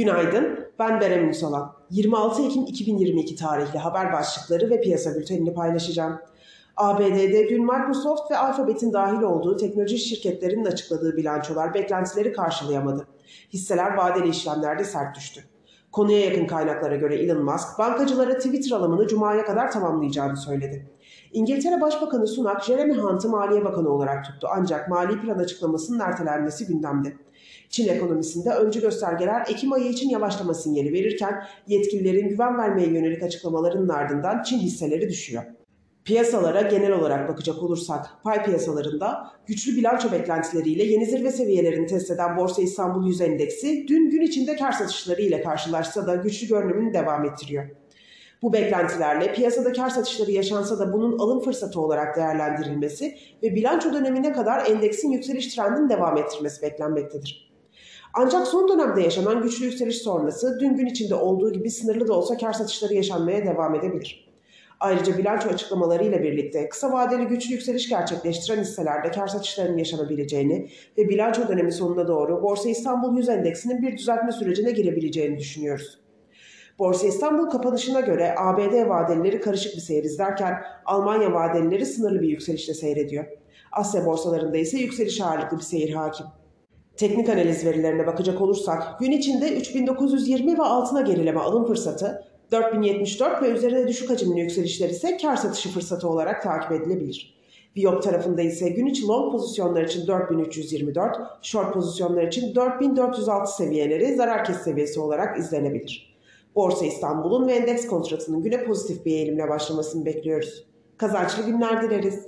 Günaydın, ben Berem Ünsalan. 26 Ekim 2022 tarihli haber başlıkları ve piyasa bültenini paylaşacağım. ABD'de dün Microsoft ve Alphabet'in dahil olduğu teknoloji şirketlerinin açıkladığı bilançolar beklentileri karşılayamadı. Hisseler vadeli işlemlerde sert düştü. Konuya yakın kaynaklara göre Elon Musk, bankacılara Twitter alımını Cuma'ya kadar tamamlayacağını söyledi. İngiltere Başbakanı Sunak, Jeremy Hunt'ı Maliye Bakanı olarak tuttu ancak mali plan açıklamasının ertelenmesi gündemde. Çin ekonomisinde öncü göstergeler Ekim ayı için yavaşlama sinyali verirken yetkililerin güven vermeye yönelik açıklamalarının ardından Çin hisseleri düşüyor. Piyasalara genel olarak bakacak olursak, pay piyasalarında güçlü bilanço beklentileriyle yeni zirve seviyelerini test eden Borsa İstanbul Yüz Endeksi dün gün içinde kar satışları ile karşılaşsa da güçlü görünümünü devam ettiriyor. Bu beklentilerle piyasada kar satışları yaşansa da bunun alım fırsatı olarak değerlendirilmesi ve bilanço dönemine kadar endeksin yükseliş trendini devam ettirmesi beklenmektedir. Ancak son dönemde yaşanan güçlü yükseliş sonrası dün gün içinde olduğu gibi sınırlı da olsa kar satışları yaşanmaya devam edebilir. Ayrıca bilanço açıklamalarıyla birlikte kısa vadeli güçlü yükseliş gerçekleştiren hisselerde kar satışlarının yaşanabileceğini ve bilanço dönemi sonuna doğru Borsa İstanbul 100 endeksinin bir düzeltme sürecine girebileceğini düşünüyoruz. Borsa İstanbul kapanışına göre ABD vadelileri karışık bir seyir izlerken Almanya vadelileri sınırlı bir yükselişle seyrediyor. Asya borsalarında ise yükseliş ağırlıklı bir seyir hakim. Teknik analiz verilerine bakacak olursak gün içinde 3920 ve altına gerileme alım fırsatı, 4074 ve üzerine düşük hacimli yükselişler ise kar satışı fırsatı olarak takip edilebilir. Viyop tarafında ise gün içi long pozisyonlar için 4324, short pozisyonlar için 4406 seviyeleri zarar kes seviyesi olarak izlenebilir. Borsa İstanbul'un ve endeks kontratının güne pozitif bir eğilimle başlamasını bekliyoruz. Kazançlı günler dileriz.